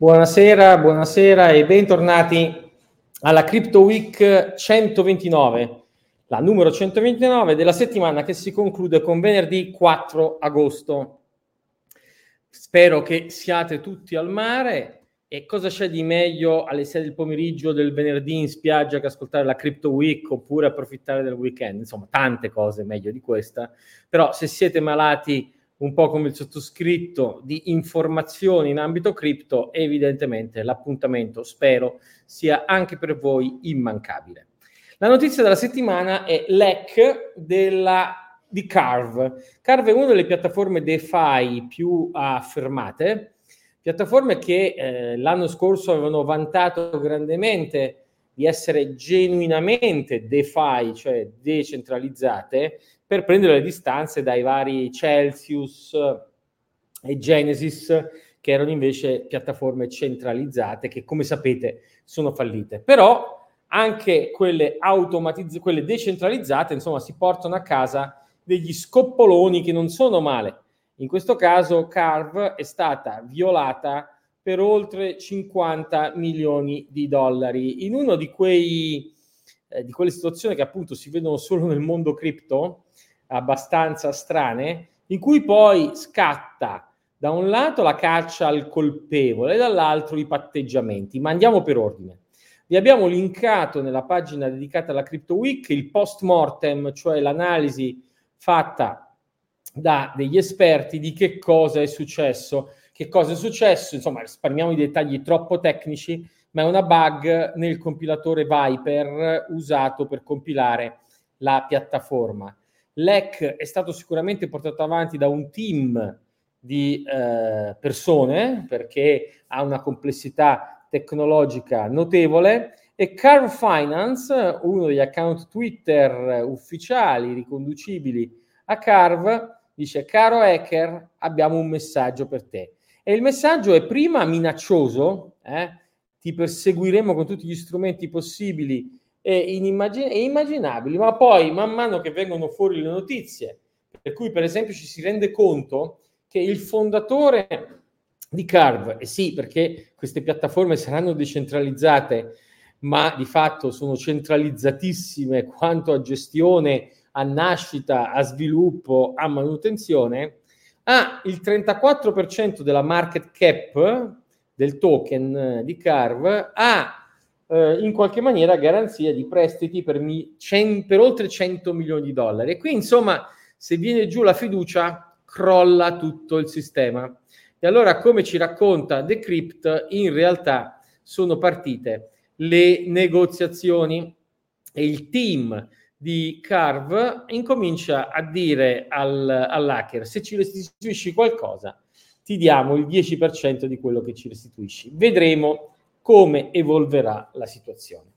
Buonasera, buonasera e bentornati alla Crypto Week 129, la numero 129 della settimana che si conclude con venerdì 4 agosto. Spero che siate tutti al mare e cosa c'è di meglio alle 6 del pomeriggio del venerdì in spiaggia che ascoltare la Crypto Week oppure approfittare del weekend? Insomma, tante cose meglio di questa. Però se siete malati un po' come il sottoscritto di informazioni in ambito cripto, evidentemente l'appuntamento, spero, sia anche per voi immancabile. La notizia della settimana è l'EC della, di Carve. Carve è una delle piattaforme DeFi più affermate, piattaforme che eh, l'anno scorso avevano vantato grandemente di essere genuinamente DeFi, cioè decentralizzate, per prendere le distanze dai vari Celsius e Genesis, che erano invece piattaforme centralizzate che, come sapete, sono fallite. Però anche quelle, automatizz- quelle decentralizzate, insomma, si portano a casa degli scoppoloni che non sono male. In questo caso Carve è stata violata per oltre 50 milioni di dollari in uno di quei eh, di quelle situazioni che appunto si vedono solo nel mondo cripto, abbastanza strane, in cui poi scatta da un lato la caccia al colpevole e dall'altro i patteggiamenti. Ma andiamo per ordine. Vi abbiamo linkato nella pagina dedicata alla Crypto Week il post mortem, cioè l'analisi fatta da degli esperti di che cosa è successo. Che cosa è successo? Insomma, risparmiamo i dettagli troppo tecnici, ma è una bug nel compilatore Viper usato per compilare la piattaforma. L'EC è stato sicuramente portato avanti da un team di eh, persone perché ha una complessità tecnologica notevole e Carve Finance, uno degli account Twitter ufficiali riconducibili a Carve, dice caro hacker abbiamo un messaggio per te e il messaggio è prima minaccioso, eh? Ti perseguiremo con tutti gli strumenti possibili e, inimmagin- e immaginabili, ma poi man mano che vengono fuori le notizie, per cui per esempio ci si rende conto che il fondatore di Carve, e sì perché queste piattaforme saranno decentralizzate, ma di fatto sono centralizzatissime quanto a gestione, a nascita, a sviluppo, a manutenzione, ha il 34% della market cap del token di Carve, ha eh, in qualche maniera garanzia di prestiti per, mi, cen, per oltre 100 milioni di dollari. E qui, insomma, se viene giù la fiducia, crolla tutto il sistema. E allora, come ci racconta Decrypt, in realtà sono partite le negoziazioni e il team di Carve incomincia a dire al, all'hacker se ci restituisci qualcosa ti diamo il 10% di quello che ci restituisci. Vedremo come evolverà la situazione.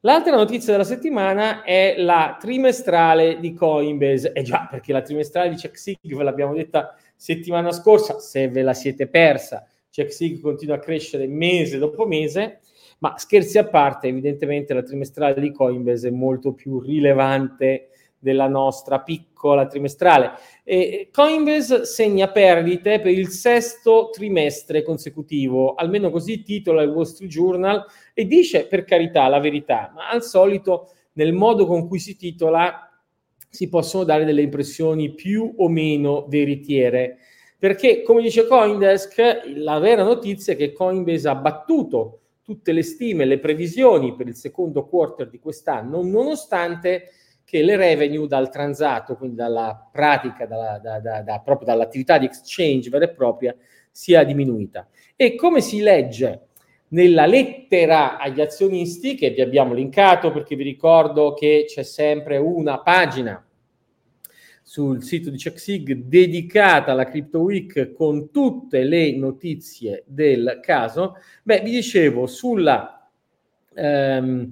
L'altra notizia della settimana è la trimestrale di Coinbase. Eh già, perché la trimestrale di CheckSig ve l'abbiamo detta settimana scorsa, se ve la siete persa, CheckSig continua a crescere mese dopo mese, ma scherzi a parte, evidentemente la trimestrale di Coinbase è molto più rilevante della nostra piccola trimestrale. E Coinbase segna perdite per il sesto trimestre consecutivo, almeno così titola il Wall Street Journal e dice per carità la verità, ma al solito nel modo con cui si titola si possono dare delle impressioni più o meno veritiere. Perché, come dice Coindesk, la vera notizia è che Coinbase ha battuto tutte le stime, le previsioni per il secondo quarter di quest'anno, nonostante che le revenue dal transato, quindi dalla pratica, dalla, da, da, da, proprio dall'attività di exchange vera e propria, sia diminuita. E come si legge nella lettera agli azionisti, che vi abbiamo linkato perché vi ricordo che c'è sempre una pagina sul sito di CheckSig dedicata alla Crypto Week con tutte le notizie del caso, beh, vi dicevo sulla ehm,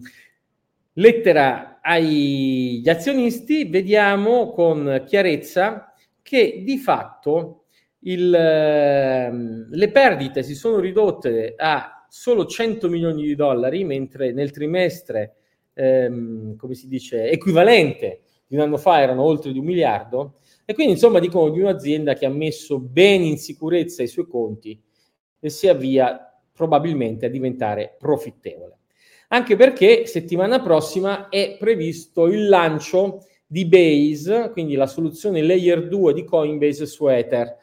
lettera agli azionisti vediamo con chiarezza che di fatto il, ehm, le perdite si sono ridotte a solo 100 milioni di dollari, mentre nel trimestre, ehm, come si dice, equivalente di un anno fa erano oltre di un miliardo. E quindi insomma dicono di un'azienda che ha messo bene in sicurezza i suoi conti e si avvia probabilmente a diventare profittevole. Anche perché settimana prossima è previsto il lancio di Base, quindi la soluzione layer 2 di Coinbase su Ether.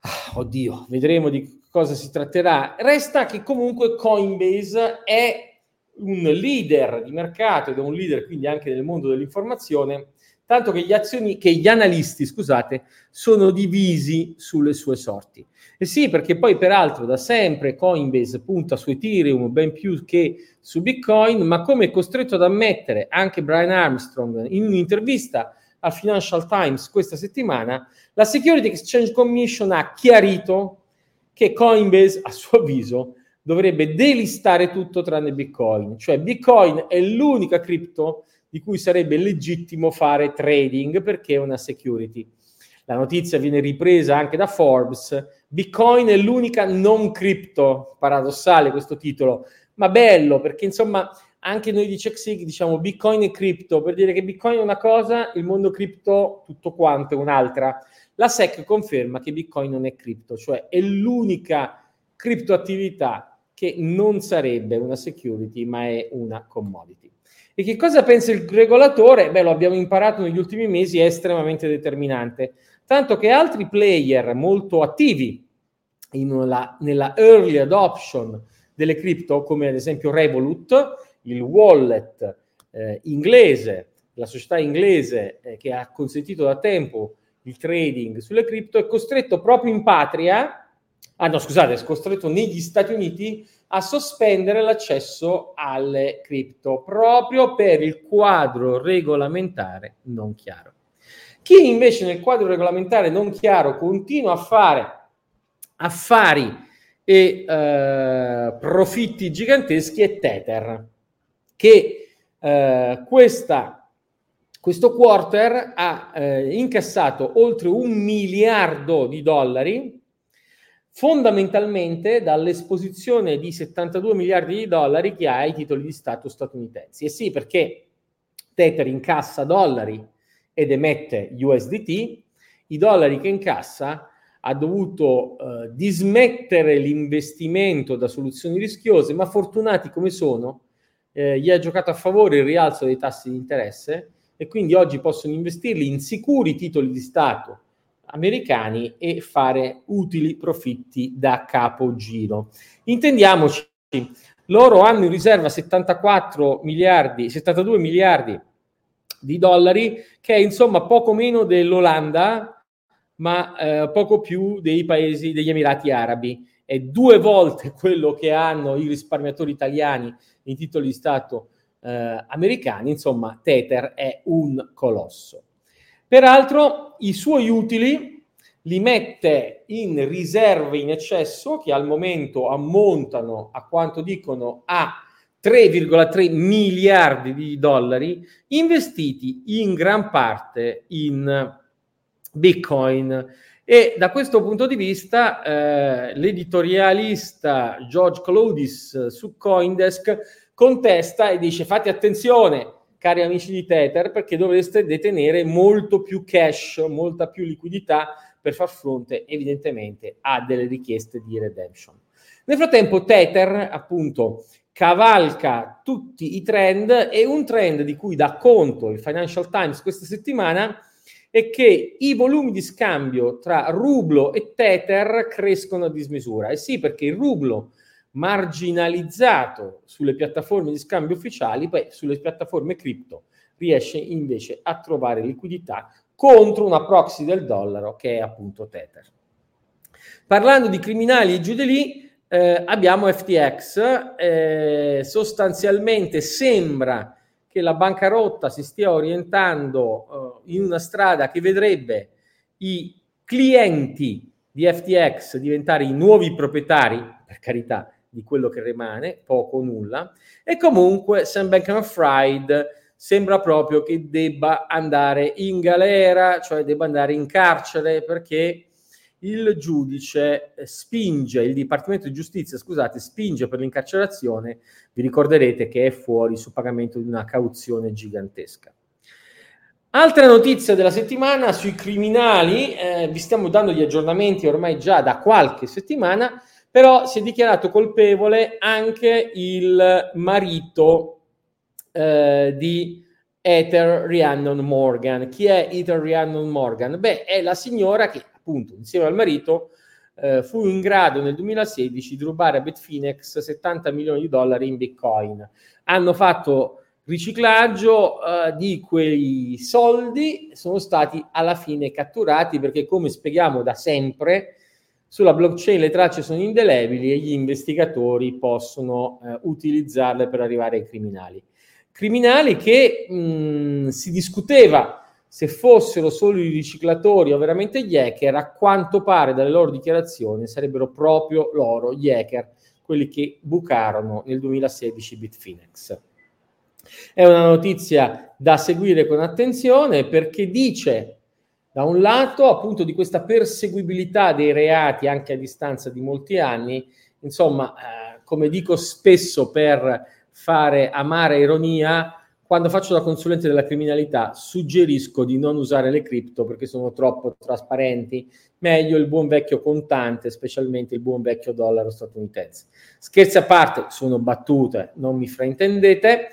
Ah, oddio, vedremo di cosa si tratterà. Resta che comunque Coinbase è un leader di mercato ed è un leader quindi anche nel mondo dell'informazione, tanto che gli, azioni, che gli analisti, scusate, sono divisi sulle sue sorti. E sì, perché poi peraltro da sempre Coinbase punta su Ethereum ben più che su Bitcoin, ma come è costretto ad ammettere anche Brian Armstrong in un'intervista al Financial Times questa settimana, la Security Exchange Commission ha chiarito che Coinbase, a suo avviso, dovrebbe delistare tutto tranne Bitcoin. Cioè Bitcoin è l'unica cripto di cui sarebbe legittimo fare trading perché è una security. La notizia viene ripresa anche da Forbes. Bitcoin è l'unica non cripto, paradossale questo titolo, ma bello perché insomma anche noi di CheckSig diciamo Bitcoin e cripto per dire che Bitcoin è una cosa, il mondo cripto tutto quanto è un'altra. La SEC conferma che Bitcoin non è cripto, cioè è l'unica criptoattività che non sarebbe una security ma è una commodity. E che cosa pensa il regolatore? Beh, lo abbiamo imparato negli ultimi mesi, è estremamente determinante. Tanto che altri player molto attivi la, nella early adoption delle cripto, come ad esempio Revolut, il wallet eh, inglese, la società inglese eh, che ha consentito da tempo il trading sulle cripto, è costretto proprio in patria ah no scusate, è costretto negli Stati Uniti a sospendere l'accesso alle cripto proprio per il quadro regolamentare non chiaro. Chi invece nel quadro regolamentare non chiaro continua a fare affari e eh, profitti giganteschi è Tether, che eh, questa, questo quarter ha eh, incassato oltre un miliardo di dollari fondamentalmente dall'esposizione di 72 miliardi di dollari che ha ai titoli di Stato statunitensi. E sì, perché Tether incassa dollari ed emette USDT, i dollari che incassa ha dovuto eh, dismettere l'investimento da soluzioni rischiose, ma fortunati come sono, eh, gli ha giocato a favore il rialzo dei tassi di interesse e quindi oggi possono investirli in sicuri titoli di Stato americani e fare utili profitti da capogiro. Intendiamoci, loro hanno in riserva 74 miliardi, 72 miliardi di dollari, che è insomma poco meno dell'Olanda, ma eh, poco più dei paesi degli Emirati Arabi. È due volte quello che hanno i risparmiatori italiani in titoli di Stato eh, americani. Insomma, Tether è un colosso. Peraltro i suoi utili li mette in riserve in eccesso che al momento ammontano a quanto dicono a 3,3 miliardi di dollari investiti in gran parte in Bitcoin. E da questo punto di vista eh, l'editorialista George Clodis su Coindesk contesta e dice fate attenzione cari amici di Tether, perché dovreste detenere molto più cash, molta più liquidità per far fronte evidentemente a delle richieste di redemption. Nel frattempo Tether appunto cavalca tutti i trend e un trend di cui dà conto il Financial Times questa settimana è che i volumi di scambio tra rublo e Tether crescono a dismisura. E sì, perché il rublo marginalizzato sulle piattaforme di scambio ufficiali, poi sulle piattaforme cripto riesce invece a trovare liquidità contro una proxy del dollaro che è appunto Tether. Parlando di criminali e giù di lì, eh, abbiamo FTX, eh, sostanzialmente sembra che la bancarotta si stia orientando eh, in una strada che vedrebbe i clienti di FTX diventare i nuovi proprietari, per carità, di quello che rimane, poco o nulla, e comunque Sam Bankman-Fried sembra proprio che debba andare in galera, cioè debba andare in carcere perché il giudice spinge, il Dipartimento di Giustizia, scusate, spinge per l'incarcerazione, vi ricorderete che è fuori su pagamento di una cauzione gigantesca. Altra notizia della settimana sui criminali, eh, vi stiamo dando gli aggiornamenti ormai già da qualche settimana, però si è dichiarato colpevole anche il marito eh, di Ether Rhiannon Morgan. Chi è Ether Rhiannon Morgan? Beh, è la signora che appunto insieme al marito eh, fu in grado nel 2016 di rubare a Bitfinex 70 milioni di dollari in Bitcoin. Hanno fatto riciclaggio uh, di quei soldi sono stati alla fine catturati perché come spieghiamo da sempre sulla blockchain le tracce sono indelebili e gli investigatori possono uh, utilizzarle per arrivare ai criminali. Criminali che mh, mm, si discuteva se fossero solo i riciclatori o veramente gli hacker, a quanto pare dalle loro dichiarazioni sarebbero proprio loro, gli hacker, quelli che bucarono nel 2016 Bitfinex. È una notizia da seguire con attenzione perché dice da un lato appunto di questa perseguibilità dei reati anche a distanza di molti anni, insomma, eh, come dico spesso per fare amare ironia, quando faccio la consulente della criminalità suggerisco di non usare le cripto perché sono troppo trasparenti, meglio il buon vecchio contante, specialmente il buon vecchio dollaro statunitense. Scherzi a parte, sono battute, non mi fraintendete.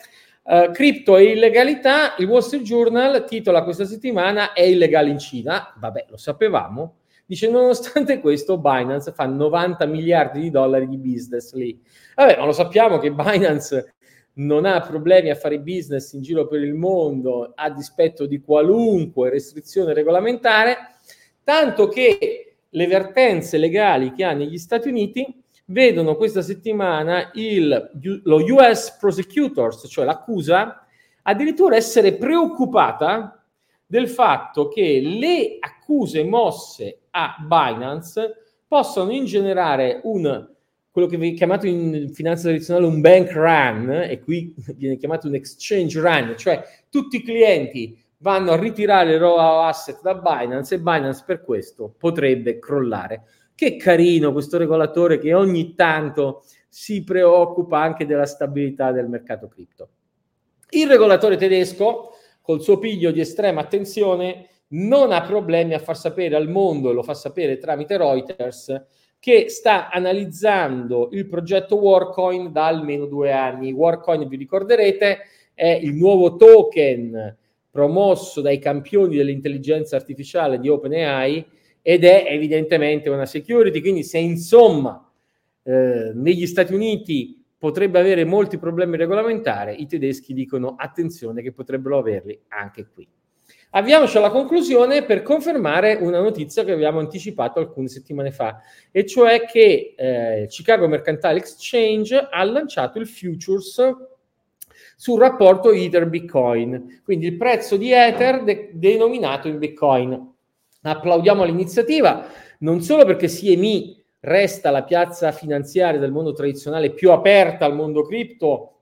Uh, cripto e illegalità, il Wall Street Journal titola questa settimana è illegale in Cina, vabbè lo sapevamo, dice nonostante questo Binance fa 90 miliardi di dollari di business lì. Vabbè, ma lo sappiamo che Binance non ha problemi a fare business in giro per il mondo a dispetto di qualunque restrizione regolamentare, tanto che le vertenze legali che ha negli Stati Uniti vedono questa settimana il, lo US Prosecutors, cioè l'accusa, addirittura essere preoccupata del fatto che le accuse mosse a Binance possano ingenerare un quello che viene chiamato in finanza tradizionale un bank run e qui viene chiamato un exchange run, cioè tutti i clienti vanno a ritirare il raw asset da Binance e Binance per questo potrebbe crollare. Che carino questo regolatore che ogni tanto si preoccupa anche della stabilità del mercato cripto. Il regolatore tedesco, col suo piglio di estrema attenzione, non ha problemi a far sapere al mondo, e lo fa sapere tramite Reuters, che sta analizzando il progetto Warcoin da almeno due anni. Warcoin, vi ricorderete, è il nuovo token promosso dai campioni dell'intelligenza artificiale di OpenAI ed è evidentemente una security, quindi se insomma eh, negli Stati Uniti potrebbe avere molti problemi regolamentari, i tedeschi dicono attenzione che potrebbero averli anche qui. Avviamoci alla conclusione per confermare una notizia che abbiamo anticipato alcune settimane fa, e cioè che eh, Chicago Mercantile Exchange ha lanciato il futures sul rapporto Ether-Bitcoin, quindi il prezzo di Ether de- denominato in Bitcoin. Applaudiamo l'iniziativa non solo perché CME resta la piazza finanziaria del mondo tradizionale più aperta al mondo cripto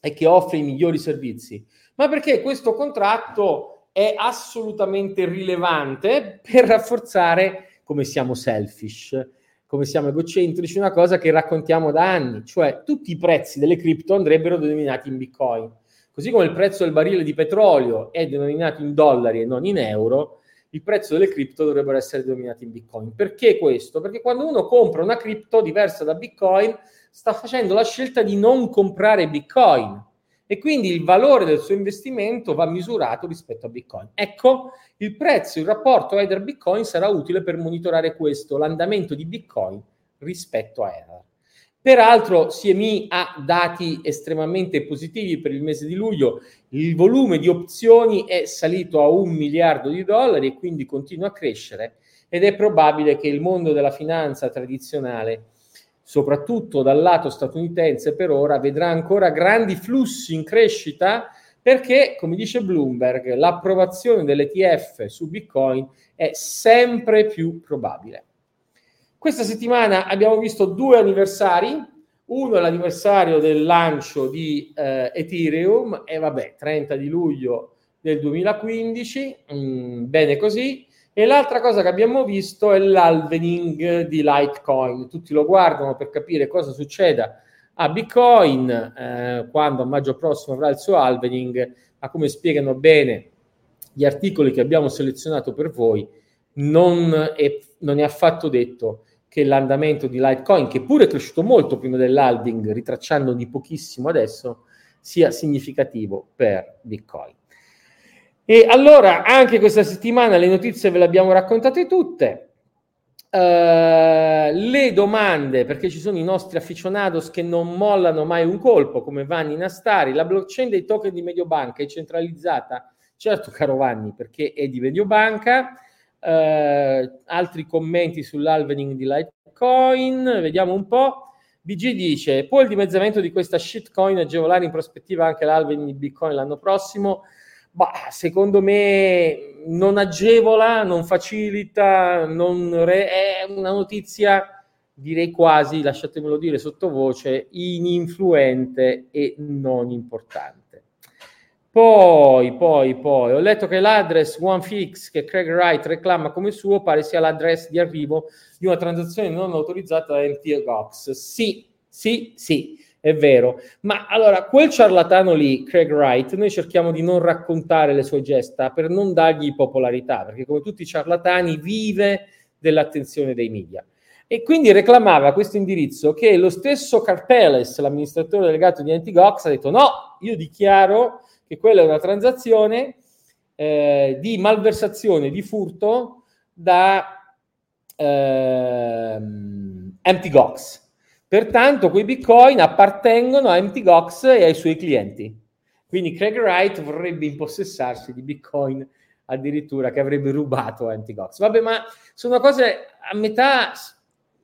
e che offre i migliori servizi, ma perché questo contratto è assolutamente rilevante per rafforzare come siamo selfish, come siamo egocentrici, una cosa che raccontiamo da anni, cioè tutti i prezzi delle cripto andrebbero denominati in bitcoin. Così come il prezzo del barile di petrolio è denominato in dollari e non in euro, il prezzo delle cripto dovrebbero essere denominati in bitcoin. Perché questo? Perché quando uno compra una cripto diversa da bitcoin, sta facendo la scelta di non comprare bitcoin, e quindi il valore del suo investimento va misurato rispetto a Bitcoin. Ecco, il prezzo, il rapporto Ether Bitcoin sarà utile per monitorare questo, l'andamento di Bitcoin rispetto a Ether. Peraltro CME ha dati estremamente positivi per il mese di luglio, il volume di opzioni è salito a un miliardo di dollari e quindi continua a crescere ed è probabile che il mondo della finanza tradizionale soprattutto dal lato statunitense per ora, vedrà ancora grandi flussi in crescita perché, come dice Bloomberg, l'approvazione dell'ETF su Bitcoin è sempre più probabile. Questa settimana abbiamo visto due anniversari, uno è l'anniversario del lancio di eh, Ethereum e vabbè, 30 di luglio del 2015, mm, bene così, e l'altra cosa che abbiamo visto è l'halvening di Litecoin. Tutti lo guardano per capire cosa succeda a Bitcoin eh, quando a maggio prossimo avrà il suo halvening, ma come spiegano bene gli articoli che abbiamo selezionato per voi, non è, non è affatto detto che l'andamento di Litecoin, che pure è cresciuto molto prima dell'halving, ritracciando di pochissimo adesso, sia significativo per Bitcoin. E allora, anche questa settimana le notizie ve le abbiamo raccontate tutte. Uh, le domande, perché ci sono i nostri aficionados che non mollano mai un colpo, come Vanni Nastari, la blockchain dei token di Mediobanca è centralizzata? Certo, caro Vanni, perché è di Mediobanca. Uh, altri commenti sull'alvening di Litecoin, vediamo un po'. BG dice, può il dimezzamento di questa shitcoin agevolare in prospettiva anche l'alvening di Bitcoin l'anno prossimo? Bah, secondo me non agevola, non facilita, non re- è una notizia, direi quasi, lasciatemelo dire sottovoce, ininfluente e non importante. Poi, poi, poi, ho letto che l'address OneFix che Craig Wright reclama come suo pare sia l'address di arrivo di una transazione non autorizzata da MTGOX. Sì, sì, sì è vero. Ma allora, quel ciarlatano lì, Craig Wright, noi cerchiamo di non raccontare le sue gesta per non dargli popolarità, perché come tutti i ciarlatani vive dell'attenzione dei media. E quindi reclamava questo indirizzo che lo stesso Carpeles, l'amministratore delegato di Antigox, ha detto no, io dichiaro che quella è una transazione eh, di malversazione, di furto da eh, Antigox Pertanto quei bitcoin appartengono a MTGOX e ai suoi clienti. Quindi Craig Wright vorrebbe impossessarsi di bitcoin addirittura che avrebbe rubato a MTGOX. Vabbè, ma sono cose a metà,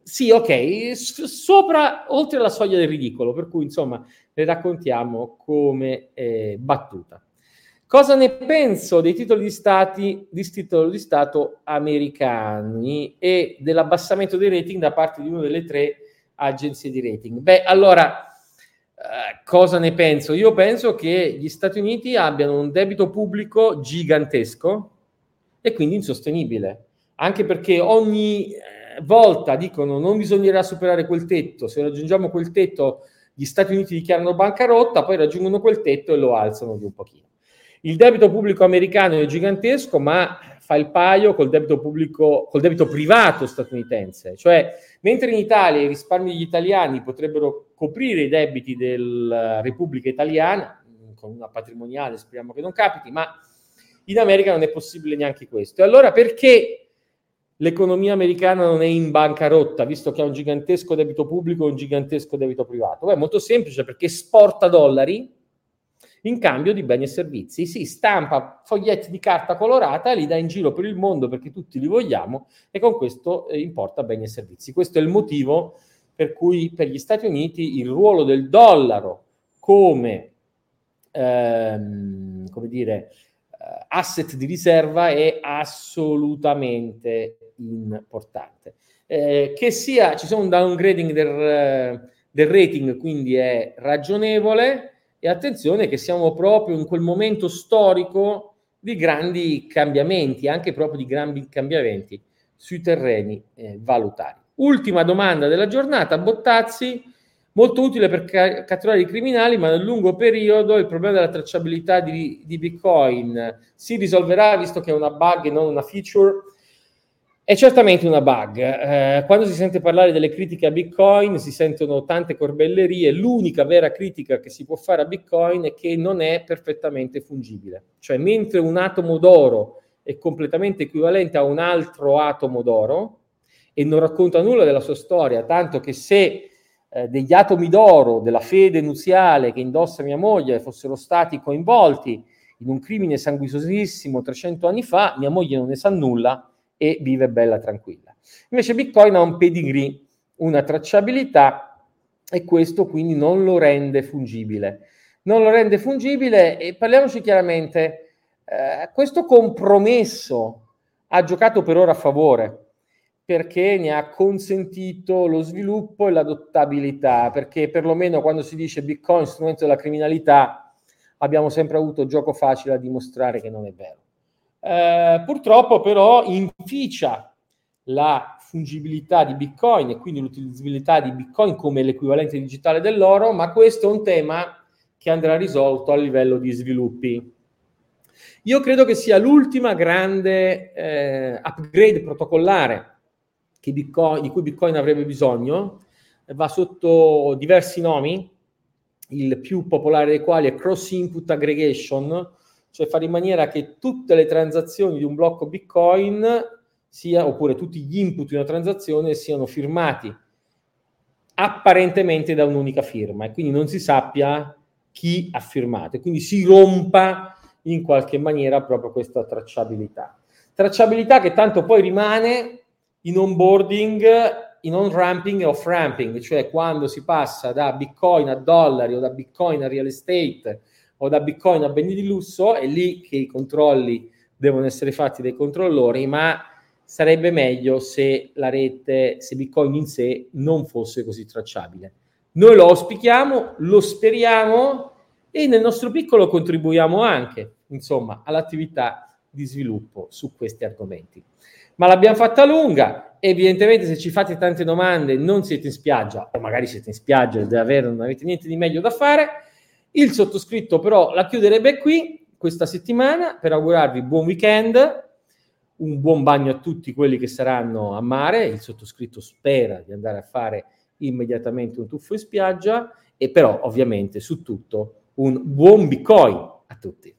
sì, ok, sopra, oltre la soglia del ridicolo, per cui insomma le raccontiamo come eh, battuta. Cosa ne penso dei titoli di, stati, di titolo di Stato americani e dell'abbassamento dei rating da parte di una delle tre agenzie di rating. Beh, allora, eh, cosa ne penso? Io penso che gli Stati Uniti abbiano un debito pubblico gigantesco e quindi insostenibile, anche perché ogni volta dicono non bisognerà superare quel tetto, se raggiungiamo quel tetto gli Stati Uniti dichiarano bancarotta, poi raggiungono quel tetto e lo alzano di un pochino. Il debito pubblico americano è gigantesco, ma fa il paio col debito pubblico, col debito privato statunitense. Cioè, mentre in Italia i risparmi degli italiani potrebbero coprire i debiti della Repubblica Italiana, con una patrimoniale, speriamo che non capiti, ma in America non è possibile neanche questo. E allora perché l'economia americana non è in bancarotta, visto che ha un gigantesco debito pubblico e un gigantesco debito privato? Beh, molto semplice, perché esporta dollari in cambio di beni e servizi. Si stampa foglietti di carta colorata, li dà in giro per il mondo perché tutti li vogliamo e con questo eh, importa beni e servizi. Questo è il motivo per cui per gli Stati Uniti il ruolo del dollaro come, ehm, come dire, asset di riserva è assolutamente importante. Eh, che sia, ci sia un downgrading del, del rating, quindi è ragionevole, e attenzione che siamo proprio in quel momento storico di grandi cambiamenti, anche proprio di grandi cambiamenti sui terreni eh, valutari. Ultima domanda della giornata, Bottazzi, molto utile per ca- catturare i criminali, ma nel lungo periodo il problema della tracciabilità di, di Bitcoin si risolverà visto che è una bug e non una feature? È certamente una bug. Eh, quando si sente parlare delle critiche a Bitcoin si sentono tante corbellerie. L'unica vera critica che si può fare a Bitcoin è che non è perfettamente fungibile. Cioè, mentre un atomo d'oro è completamente equivalente a un altro atomo d'oro e non racconta nulla della sua storia, tanto che se eh, degli atomi d'oro della fede nuziale che indossa mia moglie fossero stati coinvolti in un crimine sanguinosissimo 300 anni fa, mia moglie non ne sa nulla e vive bella tranquilla. Invece Bitcoin ha un pedigree, una tracciabilità e questo quindi non lo rende fungibile. Non lo rende fungibile e parliamoci chiaramente, eh, questo compromesso ha giocato per ora a favore perché ne ha consentito lo sviluppo e l'adottabilità, perché perlomeno quando si dice Bitcoin strumento della criminalità abbiamo sempre avuto gioco facile a dimostrare che non è vero. Eh, purtroppo però inficia la fungibilità di Bitcoin e quindi l'utilizzabilità di Bitcoin come l'equivalente digitale dell'oro, ma questo è un tema che andrà risolto a livello di sviluppi. Io credo che sia l'ultima grande eh, upgrade protocollare Bitcoin, di cui Bitcoin avrebbe bisogno, va sotto diversi nomi, il più popolare dei quali è Cross Input Aggregation, cioè fare in maniera che tutte le transazioni di un blocco Bitcoin sia, oppure tutti gli input di una transazione siano firmati apparentemente da un'unica firma e quindi non si sappia chi ha firmato e quindi si rompa in qualche maniera proprio questa tracciabilità. Tracciabilità che tanto poi rimane in onboarding, in on-ramping e off-ramping, cioè quando si passa da bitcoin a dollari o da bitcoin a real estate o da bitcoin a beni di lusso, è lì che i controlli devono essere fatti dai controllori, ma sarebbe meglio se la rete, se Bitcoin in sé non fosse così tracciabile. Noi lo auspichiamo, lo speriamo e nel nostro piccolo contribuiamo anche, insomma, all'attività di sviluppo su questi argomenti. Ma l'abbiamo fatta lunga, evidentemente se ci fate tante domande non siete in spiaggia o magari siete in spiaggia e davvero non avete niente di meglio da fare, il sottoscritto però la chiuderebbe qui questa settimana per augurarvi buon weekend, un buon bagno a tutti quelli che saranno a mare, il sottoscritto spera di andare a fare immediatamente un tuffo in spiaggia. E però ovviamente su tutto un buon Bitcoin a tutti.